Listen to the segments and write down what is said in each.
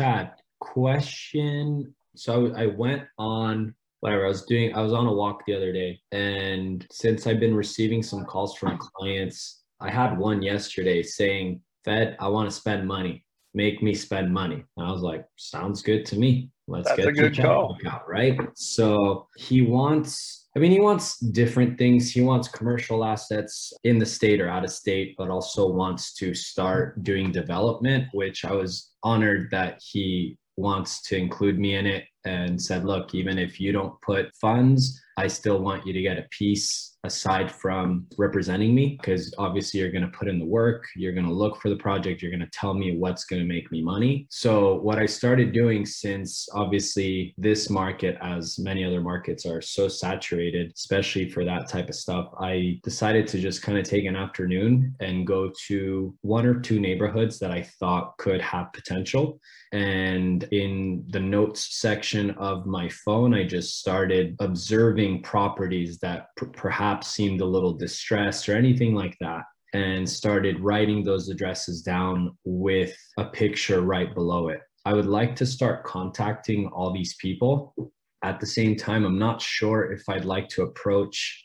Chad, question. So I went on whatever I was doing. I was on a walk the other day, and since I've been receiving some calls from clients, I had one yesterday saying, "Fed, I want to spend money. Make me spend money." And I was like, "Sounds good to me. Let's That's get a good call. out." Right. So he wants. I mean, he wants different things. He wants commercial assets in the state or out of state, but also wants to start doing development, which I was honored that he wants to include me in it and said, look, even if you don't put funds, I still want you to get a piece aside from representing me because obviously you're going to put in the work you're going to look for the project you're going to tell me what's going to make me money. So what i started doing since obviously this market as many other markets are so saturated especially for that type of stuff i decided to just kind of take an afternoon and go to one or two neighborhoods that i thought could have potential. And in the notes section of my phone, I just started observing properties that perhaps seemed a little distressed or anything like that. And started writing those addresses down with a picture right below it. I would like to start contacting all these people. At the same time, I'm not sure if I'd like to approach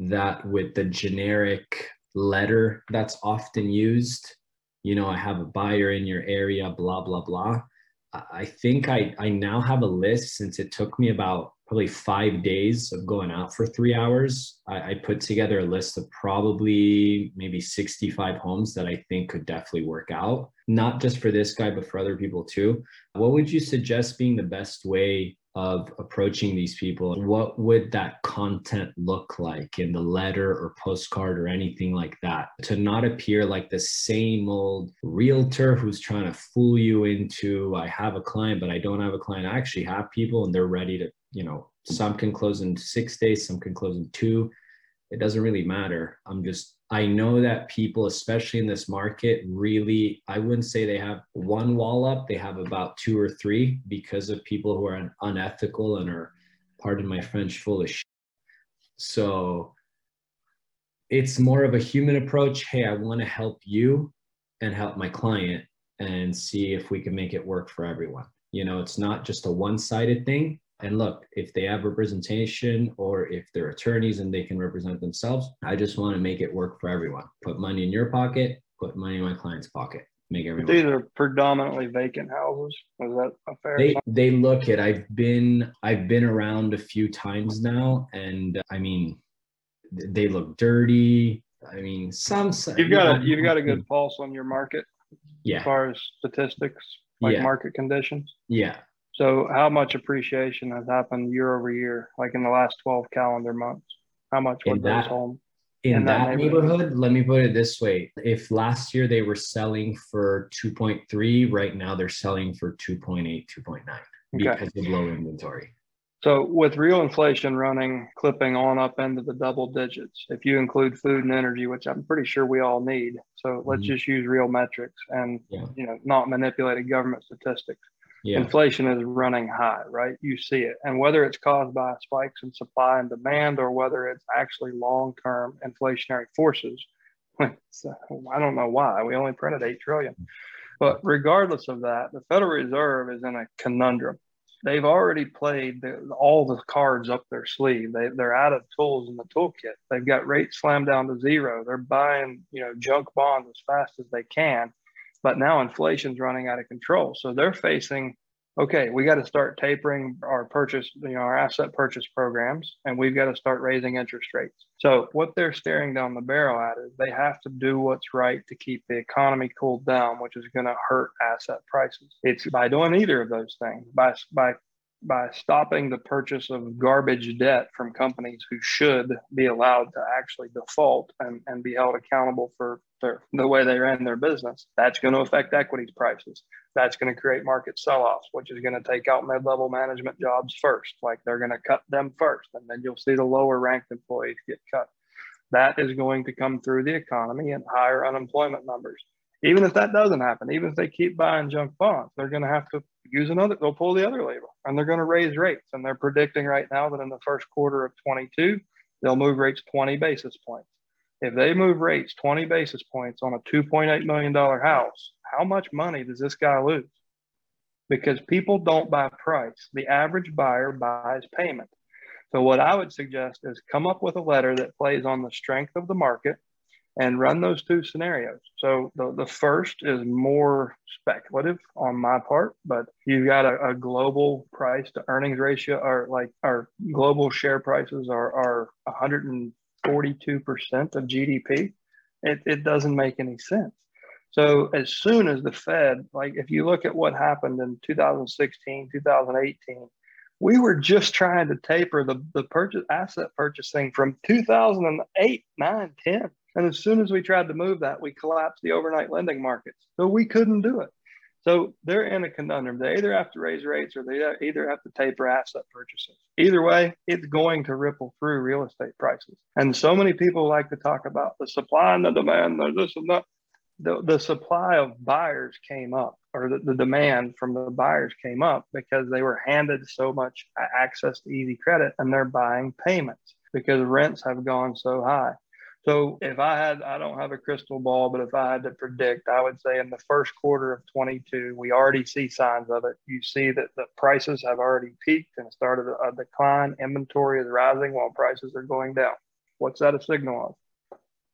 that with the generic letter that's often used you know, I have a buyer in your area, blah, blah, blah. I think I, I now have a list since it took me about probably five days of going out for three hours. I, I put together a list of probably maybe 65 homes that I think could definitely work out, not just for this guy, but for other people too. What would you suggest being the best way of approaching these people what would that content look like in the letter or postcard or anything like that to not appear like the same old realtor who's trying to fool you into i have a client but i don't have a client i actually have people and they're ready to you know some can close in six days some can close in two it doesn't really matter i'm just I know that people, especially in this market, really, I wouldn't say they have one wall up. They have about two or three because of people who are unethical and are, pardon my French, full of. So it's more of a human approach. Hey, I want to help you and help my client and see if we can make it work for everyone. You know, it's not just a one sided thing. And look, if they have representation or if they're attorneys and they can represent themselves, I just want to make it work for everyone. Put money in your pocket, put money in my client's pocket. Make everyone. These are predominantly vacant houses. Is that a fair? They they look it. I've been I've been around a few times now, and I mean, they look dirty. I mean, some. You've got a you've got a good pulse on your market. Yeah. As far as statistics, like Yeah. market conditions. Yeah. So, how much appreciation has happened year over year, like in the last 12 calendar months? How much was that- those homes? in, in that that, neighborhood. neighborhood, let me put it this way if last year they were selling for 2.3 right now they're selling for 2.8 2.9 Okay. because of low inventory So, with real inflation running, clipping on up into the double digits, if you include food and energy, which I'm pretty sure we all need. So, let's Mhm. just use real metrics and, Yeah. you know, not manipulated government statistics. Yeah Inflation is running high, right? You see it. And whether it's caused by spikes in supply and demand or whether it's actually long term inflationary forces, so, uh, I don't know why. We only printed 8 trillion. But regardless of that, the Federal Reserve is in a conundrum. They've already played the, all the cards up their sleeve. They, they're out of tools in the toolkit. They've got rates slammed down to zero. They're buying, you know, junk bonds as fast as they can but now inflation's running out of control. So they're facing, okay, we got to start tapering our purchase, you know, our asset purchase programs, and we've got to start raising interest rates. So what they're staring down the barrel at is they have to do what's right to keep the economy cooled down, which is going to hurt asset prices. It's by doing either of those things, by by by stopping the purchase of garbage debt from companies who should be allowed to actually default and, and be held accountable for their, the way they ran their business. That's going to affect equities prices. That's going to create market sell offs, which is going to take out mid level management jobs first. Like they're going to cut them first, and then you'll see the lower ranked employees get cut. That is going to come through the economy and higher unemployment numbers. Even if that doesn't happen, even if they keep buying junk bonds, they're going to have to use another, they'll pull the other lever and they're going to raise rates. And they're predicting right now that in the first quarter of 22, they'll move rates 20 basis points. If they move rates 20 basis points on a $2.8 million house, how much money does this guy lose? because people don't buy price. The average buyer buys payment. So, what I would suggest is come up with a letter that plays on the strength of the market and run those two scenarios. So, the, the first is more speculative on my part, but you've got a, a global price to earnings ratio, or like our global share prices are, are 142% of GDP. It, it doesn't make any sense. So as soon as the Fed, like if you look at what happened in 2016, 2018, we were just trying to taper the, the purchase asset purchasing from 2008, 9, 10. And as soon as we tried to move that, we collapsed the overnight lending markets. So we couldn't do it. So they're in a conundrum. They either have to raise rates or they either have to taper asset purchases. Either way, it's going to ripple through real estate prices. And so many people like to talk about the supply and the demand, there's this and that the, the supply of buyers came up or the, the demand from the buyers came up because they were handed so much access to easy credit and they're buying payments because rents have gone so high. So if I had, I don't have a crystal ball, but if I had to predict, I would say in the first quarter of 22, we already see signs of it. You see that the prices have already peaked and started a decline. Inventory is rising while prices are going down. What's that a signal of?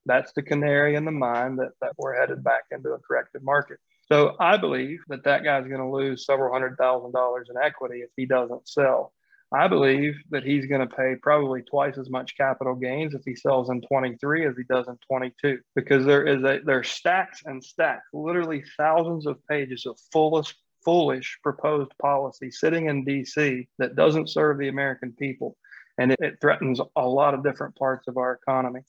that's the canary in the mine that, that we're headed back into a corrected market. So I believe that that guy's going to lose several hundred thousand dollars in equity if he doesn't sell. I believe that he's going to pay probably twice as much capital gains if he sells in 23 as he does in 22 because there is a there's stacks and stacks, literally thousands of pages of fullest foolish proposed policy sitting in DC that doesn't serve the American people and it, it threatens a lot of different parts of our economy.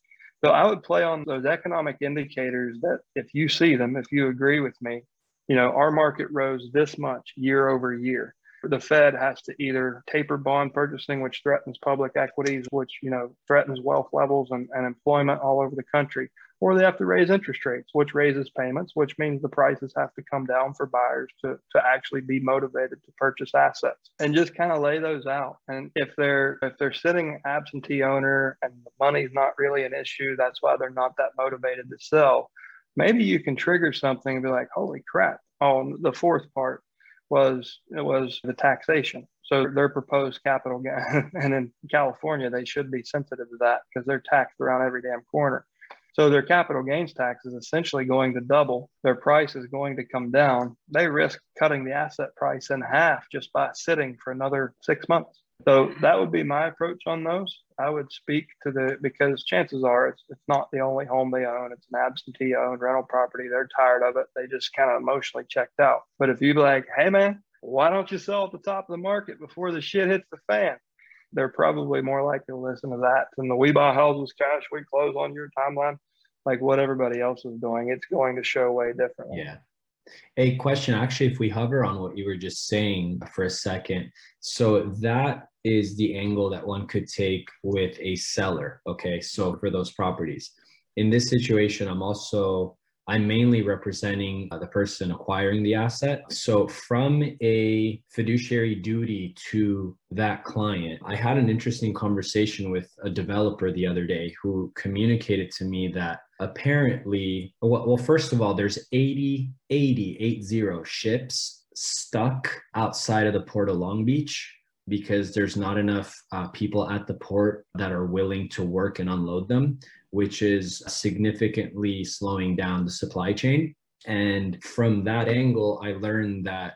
So I would play on those economic indicators that if you see them, if you agree with me, you know, our market rose this much year over year. The Fed has to either taper bond purchasing, which threatens public equities, which, you know, threatens wealth levels and, and employment all over the country, or they have to raise interest rates, which raises payments, which means the prices have to come down for buyers to, to actually be motivated to purchase assets and just kind of lay those out. And if they're if they're sitting absentee owner and the money's not really an issue, that's why they're not that motivated to sell. Maybe you can trigger something and be like, holy crap. Oh, on the fourth part was it was the taxation. So their proposed capital gain, and in California, they should be sensitive to that because they're taxed around every damn corner. So their capital gains tax is essentially going to double. Their price is going to come down. They risk cutting the asset price in half just by sitting for another six months. So that would be my approach on those. I would speak to the because chances are it's, it's not the only home they own. It's an absentee owned rental property. They're tired of it. They just kind of emotionally checked out. But if you be like, hey man, why don't you sell at the top of the market before the shit hits the fan? they're probably more likely to listen to that than the we buy houses cash, we close on your timeline, like what everybody else is doing. It's going to show way differently. Yeah. A question actually, if we hover on what you were just saying for a second. So that is the angle that one could take with a seller. Okay. So for those properties. In this situation, I'm also I'm mainly representing uh, the person acquiring the asset. So, from a fiduciary duty to that client, I had an interesting conversation with a developer the other day who communicated to me that apparently, well, well first of all, there's 80, 80, 80 ships stuck outside of the port of Long Beach because there's not enough uh, people at the port that are willing to work and unload them which is significantly slowing down the supply chain. And from that angle, I learned that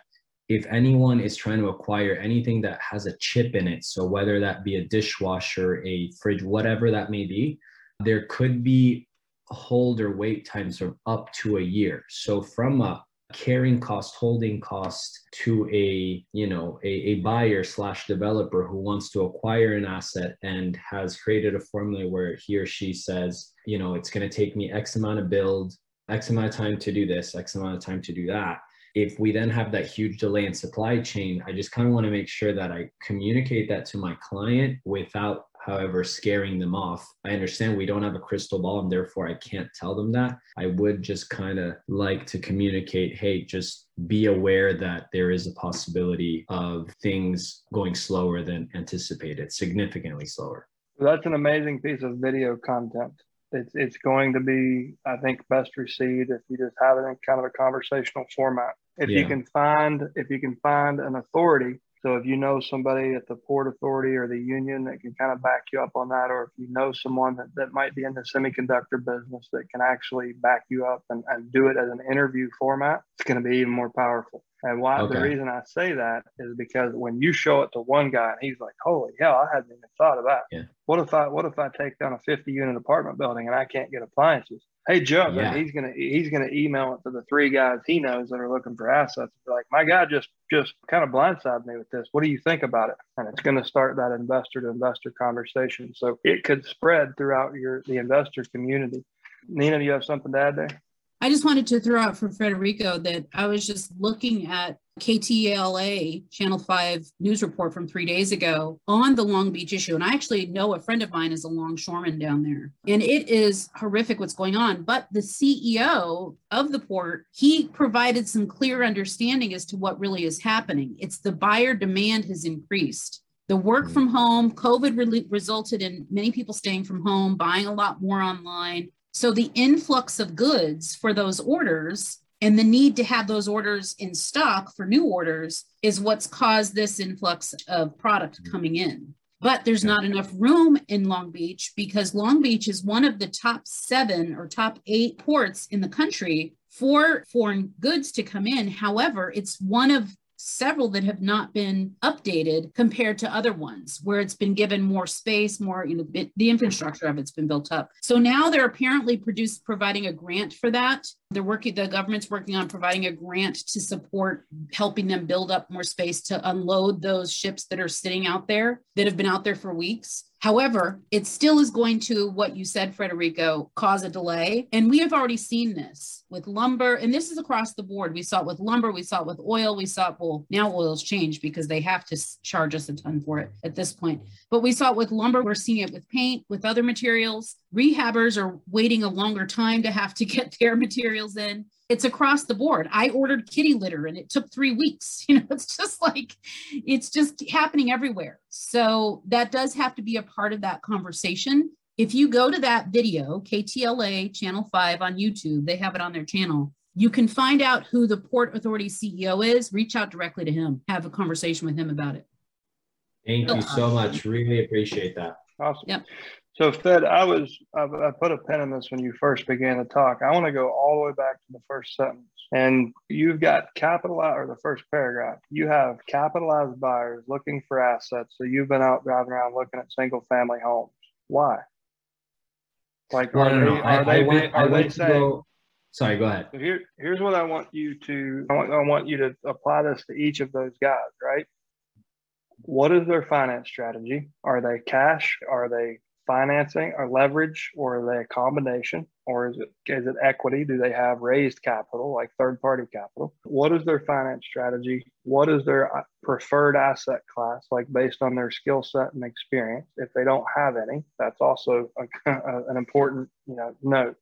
if anyone is trying to acquire anything that has a chip in it, so whether that be a dishwasher, a fridge, whatever that may be, there could be hold or wait times of up to a year. So from a carrying cost, holding cost to a you know a, a buyer slash developer who wants to acquire an asset and has created a formula where he or she says, you know, it's going to take me X amount of build, X amount of time to do this, X amount of time to do that. If we then have that huge delay in supply chain, I just kind of want to make sure that I communicate that to my client without however, scaring them off. I understand we don't have a crystal ball and therefore I can't tell them that. I would just kind of like to communicate hey, just be aware that there is a possibility of things going slower than anticipated, significantly slower. That's an amazing piece of video content. It's, it's going to be, I think, best received if you just have it in kind of a conversational format. If Yeah. you can find if you can find an authority, so if you know somebody at the port authority or the union that can kind of back you up on that, or if you know someone that, that might be in the semiconductor business that can actually back you up and, and do it as an interview format, it's going to be even more powerful. And why the reason I say that is because when you show it to one guy and he's like, "Holy hell, I hadn't even thought of that." Yeah. What if I what if I take down a 50 unit apartment building and I can't get appliances? Hey Joe, Yeah. he's gonna he's gonna email it to the three guys he knows that are looking for assets. Be like, my guy just just kind of blindsided me with this. What do you think about it? And it's going to start that investor to investor conversation. So it could spread throughout your the investor community. Nina, do you have something to add there? I just wanted to throw out for Federico that I was just looking at KTLA Channel 5 news report from three days ago on the Long Beach issue. And I actually know a friend of mine is a longshoreman down there. And it is horrific what's going on. But the CEO of the port, he provided some clear understanding as to what really is happening. It's the buyer demand has increased. The work from home, COVID really resulted in many people staying from home, buying a lot more online. So the influx of goods for those orders and the need to have those orders in stock for new orders is what's caused this influx of product mm-hmm. coming in. But there's not enough room in Long Beach because Long Beach is one of the top seven or top eight ports in the country for foreign goods to come in. However, it's one of several that have not been updated compared to other ones where it's been given more space more you know the infrastructure of it's been built up. So now they're apparently produced providing a grant for that. They're working the government's working on providing a grant to support helping them build up more space to unload those ships that are sitting out there that have been out there for weeks However, it still is going to, what you said, Frederico, cause a delay. And we have already seen this with lumber, and this is across the board. We saw it with lumber, we saw it with oil, we saw it, well, now oil's changed because they have to charge us a ton for it at this point. But we saw it with lumber, we're seeing it with paint, with other materials. Rehabbers are waiting a longer time to have to get their materials in it's across the board. I ordered kitty litter and it took three weeks. You know, it's just like, it's just happening everywhere. So that does have to be a part of that conversation. If you go to that video, KTLA Channel 5 on YouTube, they have it on their channel. You can find out who the Port Authority CEO is, reach out directly to him, have a conversation with him about it. Thank you so much. Really appreciate that. Awesome. Yep. So, Fed, I was, I, I put a pin in this when you first began to talk. I want to go all the way back to the first sentence. And you've got capitalized, or the first paragraph, you have capitalized buyers looking for assets. So you've been out driving around looking at single family homes. Why? Like, No, are no, they, no. I, are I they, went, I are they went to saying, go. Sorry, go ahead. here, here's what I want you to, I want, I want you to apply this to each of those guys, right? What is their finance strategy? Are they cash? Are they financing or leverage or are they a combination or is it is it equity? Do they have raised capital like third party capital? What is their finance strategy? What is their uh, preferred asset class like based on their skill set and experience? If they don't have any that's also a, an important you know note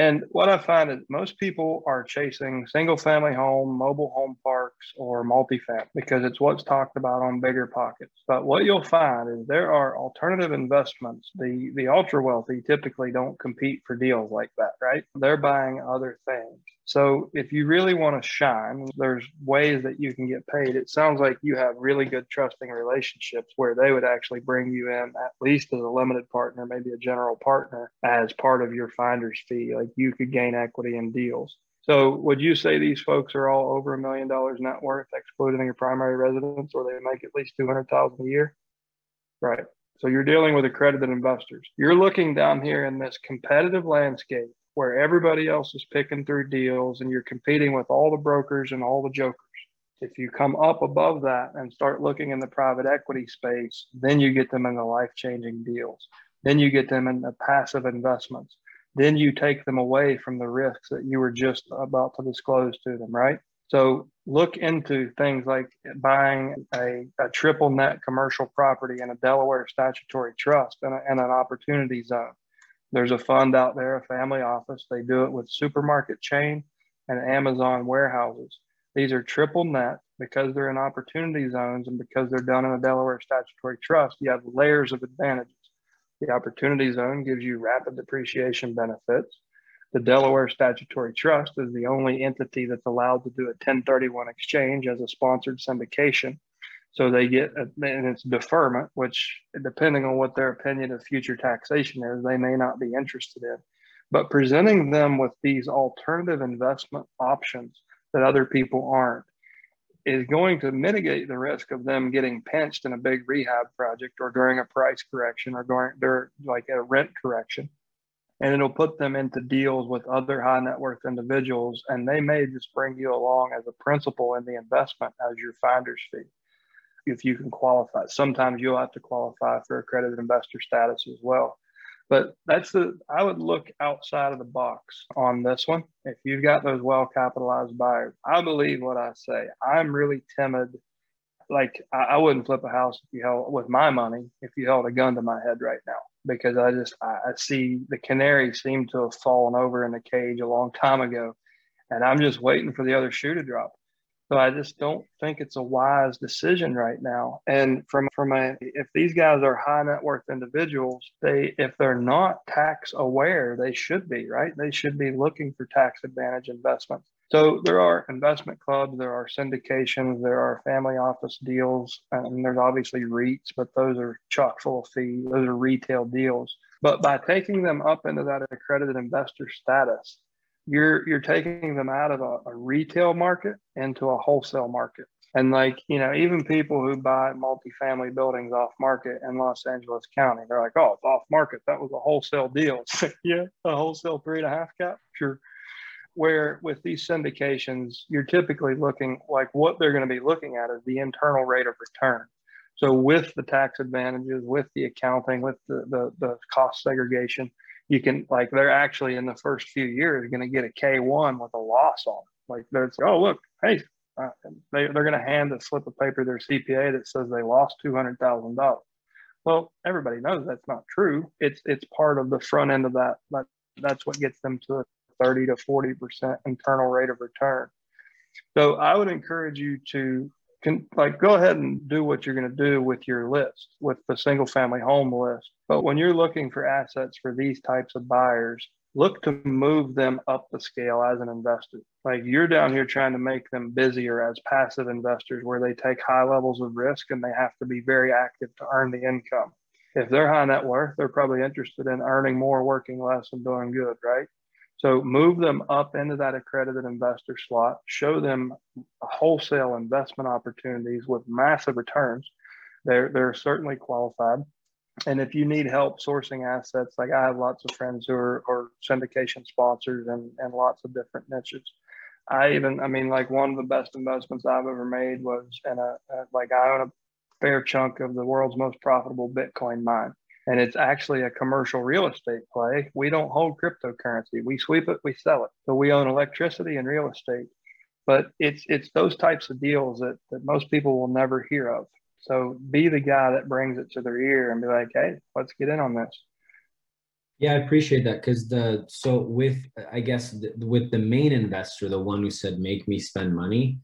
and what I find is most people are chasing single family home, mobile home parks, or multifamily because it's what's talked about on BiggerPockets. But what you'll find is there are alternative investments. The the ultra wealthy typically don't compete for deals like that, right? They're buying other things. So if you really want to shine, there's ways that you can get paid. It sounds like you have really good trusting relationships where they would actually bring you in at least as a limited partner, maybe a general partner as part of your finder's fee. Like you could gain equity in deals. So would you say these folks are all over a million dollars net worth, excluding your primary residence, or they make at least two hundred thousand a year? Right. So you're dealing with accredited investors. You're looking down here in this competitive landscape where everybody else is picking through deals and you're competing with all the brokers and all the jokers. If you come up above that and start looking in the private equity space, then you get them in the life changing deals. Then you get them in the passive investments. Then you take them away from the risks that you were just about to disclose to them, right? So look into things like buying a, a triple net commercial property in a Delaware statutory trust and, an opportunity zone. There's a fund out there, a family office. They do it with supermarket chain and Amazon warehouses. These are triple net because they're in opportunity zones and because they're done in a Delaware statutory trust. You have layers of advantages. The opportunity zone gives you rapid depreciation benefits. The Delaware Statutory Trust is the only entity that's allowed to do a 1031 exchange as a sponsored syndication. So they get, a, and it's deferment, which depending on what their opinion of future taxation is, they may not be interested in. But presenting them with these alternative investment options that other people aren't is going to mitigate the risk of them getting pinched in a big rehab project or during a price correction or during, during like a rent correction and it'll put them into deals with other high net worth individuals and they may just bring you along as a principal in the investment as your finder's fee if you can qualify. Sometimes you'll have to qualify for accredited investor status as well. But that's the i would look outside of the box on this one. If you've got those well capitalized buyers i believe what i say. I'm really timid. Like I, I wouldn't flip a house if you held with my money if you held a gun to my head right now because I just I, I see the canary seem to have fallen over in the cage a long time ago, and I'm just waiting for the other shoe to drop. So I just don't think it's a wise decision right now. And from from a if these guys are high net worth individuals, they if they're not tax aware, they should be, right? They should be looking for tax advantage investments. So there are investment clubs, there are syndications, there are family office deals, and there's obviously REITs, but those are chock full of fees. Those are retail deals. But by taking them up into that accredited investor status, you're you're taking them out of a, a retail market into a wholesale market. And like, you know, even people who buy multifamily buildings off market in Los Angeles County, they're like, oh, it's off market. That was a wholesale deal. yeah, a wholesale three and a half cap. Sure where with these syndications, you're typically looking like what they're going to be looking at is the internal rate of return. So with the tax advantages, with the accounting, with the, the, the cost segregation, you can like they're actually in the first few years going to get a K1 with a loss on it. Like there's, oh, look, hey, uh, they, they're going to hand a slip of paper to their CPA that says they lost $200,000. Well, everybody knows that's not true. It's it's part of the front end of that. That that's what gets them to a 30 to 40% internal rate of return. So I would encourage you to can like go ahead and do what you're going to do with your list with the single family home list. But when you're looking for assets for these types of buyers, look to move them up the scale as an investor. Like you're down here trying to make them busier as passive investors where they take high levels of risk and they have to be very active to earn the income. If they're high net worth, they're probably interested in earning more, working less, and doing good, right? So move them up into that accredited investor slot, show them wholesale investment opportunities with massive returns. They're, they're certainly qualified. And if you need help sourcing assets, like I have lots of friends who are, are syndication sponsors and, and lots of different niches. I even, I mean, like one of the best investments I've ever made was in a, a like I own a fair chunk of the world's most profitable Bitcoin mine and it's actually a commercial real estate play. We don't hold cryptocurrency. We sweep it, we sell it. So we own electricity and real estate. But it's it's those types of deals that, that most people will never hear of. So be the guy that brings it to their ear and be like, hey, let's get in on this. Yeah, I appreciate that because the so with I guess the, with the main investor, the one who said make me spend money,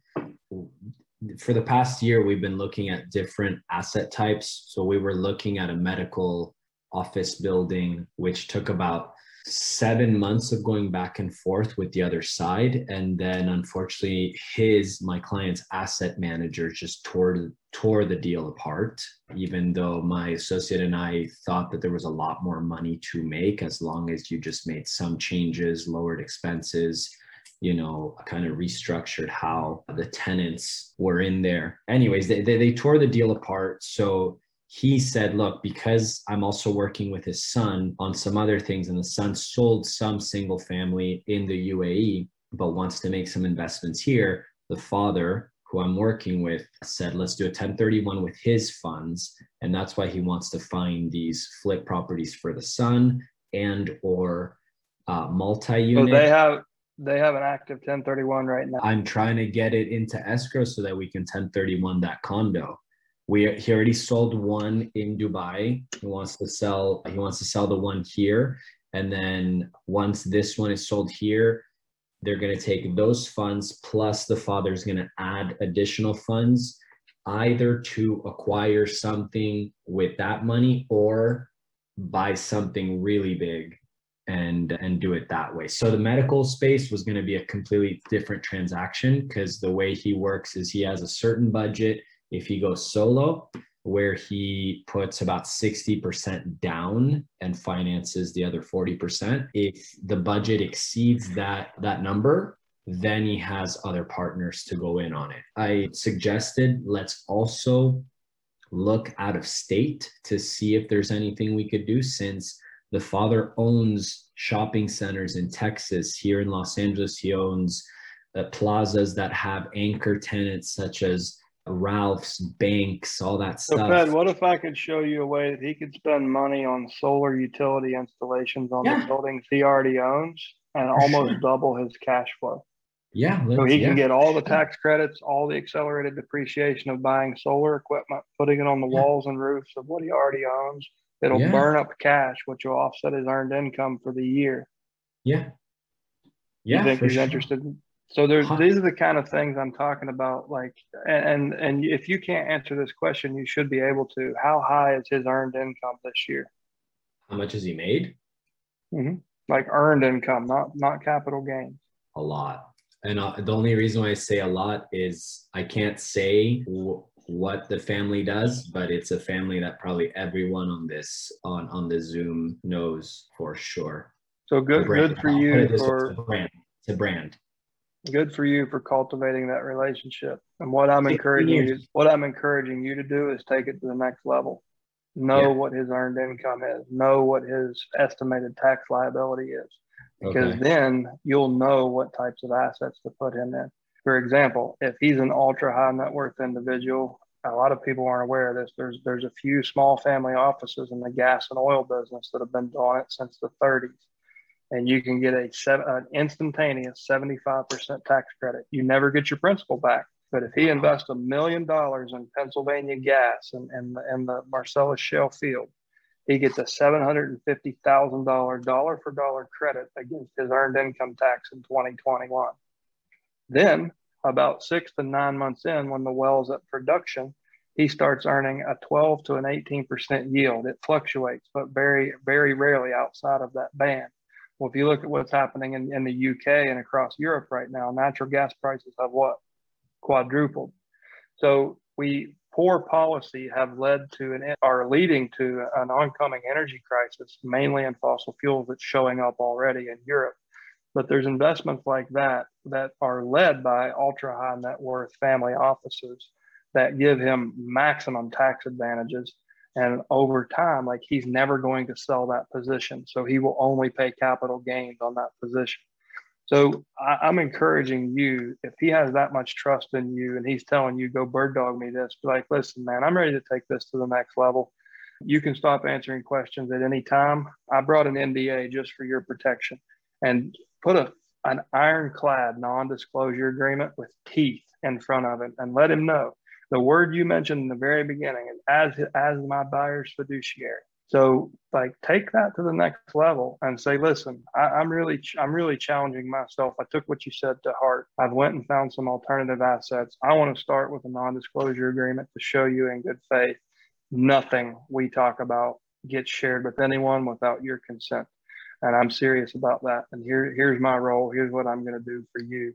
for the past year we've been looking at different asset types. So we were looking at a medical office building, which took about seven months of going back and forth with the other side. And then unfortunately, his, my client's asset manager just tore, tore the deal apart, even though my associate and I thought that there was a lot more money to make as long as you just made some changes, lowered expenses, you know, kind of restructured how the tenants were in there. Anyways, they, they, they tore the deal apart. So he said, look, because I'm also working with his son on some other things, and the son sold some single family in the UAE, but wants to make some investments here. The father, who I'm working with, said, let's do a 1031 with his funds. And that's why he wants to find these flip properties for the son and or uh, multi-unit. So they have they have an active 1031 right now. I'm trying to get it into escrow so that we can 1031 that condo we he already sold one in Dubai. He wants to sell. He wants to sell the one here, and then once this one is sold here, they're going to take those funds plus the father's going to add additional funds, either to acquire something with that money or buy something really big and and do it that way. So the medical space was going to be a completely different transaction because the way he works is he has a certain budget if he goes solo where he puts about 60% down and finances the other 40%. If the budget exceeds that that number, then he has other partners to go in on it. I suggested let's also look out of state to see if there's anything we could do since the father owns shopping centers in Texas. Here in Los Angeles, he owns uh, plazas that have anchor tenants such as Ralph's, banks, all that so stuff. Fed, what if I could show you a way that he could spend money on solar utility installations on yeah. the buildings he already owns and almost sure. double his cash flow? Yeah. So he yeah. can get all the tax credits, all the accelerated depreciation of buying solar equipment, putting it on the yeah. walls and roofs of what he already owns. It'll yeah. burn up cash, which will offset his earned income for the year. Yeah. Yeah. You think he's sure. interested? So there's huh. these are the kind of things I'm talking about. Like, and and if you can't answer this question, you should be able to. How high is his earned income this year? How much has he made? Mm-hmm. Like earned income, not not capital gains. A lot. And uh, the only reason why I say a lot is I can't say w- what the family does, but it's a family that probably everyone on this on on the Zoom knows for sure. So good, good for you for it's a brand. It's a brand. Good for you for cultivating that relationship. And what I'm encouraging you, what I'm encouraging you to do is take it to the next level. Know yeah. what his earned income is. Know what his estimated tax liability is because okay. then you'll know what types of assets to put him in. For example, if he's an ultra high net worth individual, a lot of people aren't aware of this. There's there's a few small family offices in the gas and oil business that have been doing it since the 30s, and you can get a seven, an instantaneous 75% tax credit. You never get your principal back. But if he invests a million dollars in Pennsylvania gas and, and, and the Marcellus Shale field, he gets a $750,000 for dollar credit against his earned income tax in 2021. Then, about six to nine months in, when the well's at production, he starts earning a 12 to an 18% yield. It fluctuates, but very, very rarely outside of that band. Well, if you look at what's happening in, in the UK and across Europe right now, natural gas prices have what? Quadrupled. So we poor policy have led to and are leading to an oncoming energy crisis, mainly in fossil fuels that's showing up already in Europe. But there's investments like that that are led by ultra high net worth family offices that give him maximum tax advantages. And over time, like he's never going to sell that position. So he will only pay capital gains on that position. So I, am encouraging you, if he has that much trust in you and he's telling you, go bird dog me this, be like, listen, man, I'm ready to take this to the next level. You can stop answering questions at any time. I brought an NDA just for your protection and put a an ironclad non-disclosure agreement with teeth in front of it and let him know the word you mentioned in the very beginning is as as my buyer's fiduciary so like take that to the next level and say, listen, I, am really I'm really challenging myself. I took what you said to heart. I've went and found some alternative assets. I want to start with a non-disclosure agreement to show you in good faith nothing we talk about gets shared with anyone without your consent. And I'm serious about that. And here, here's my role. Here's what I'm going to do for you.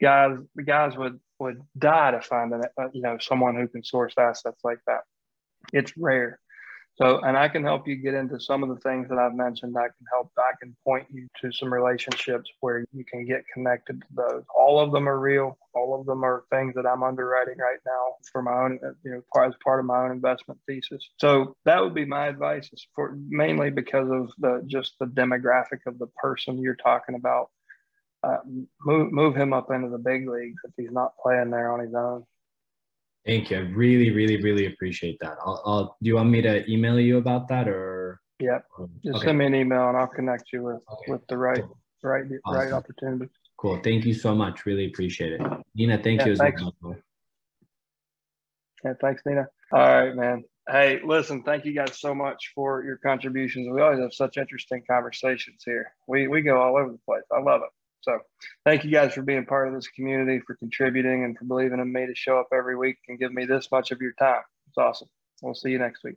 Guys, the guys would would die to find uh, you know someone who can source assets like that. It's rare so, and I can help you get into some of the things that I've mentioned. I can help, I can point you to some relationships where you can get connected to those. All of them are real. All of them are things that I'm underwriting right now for my own, you know, as part of my own investment thesis. So that would be my advice is for mainly because of the, just the demographic of the person you're talking about. Uh, move, move him up into the big leagues if he's not playing there on his own. Thank you. I really, really, really appreciate that. I'll, I'll do you want me to email you about that or? Yep. Um, Just okay. send me an email and I'll connect you with, okay. with the right, cool. right, awesome. right opportunity. Cool. Thank you so much. Really appreciate it. Nina, thank yeah, you as thanks. well. Yeah, thanks, Nina. All right, man. Hey, listen, thank you guys so much for your contributions. We always have such interesting conversations here. We we go all over the place. I love it. So thank you guys for being part of this community, for contributing, and for believing in me to show up every week and give me this much of your time. It's awesome. We'll see you next week.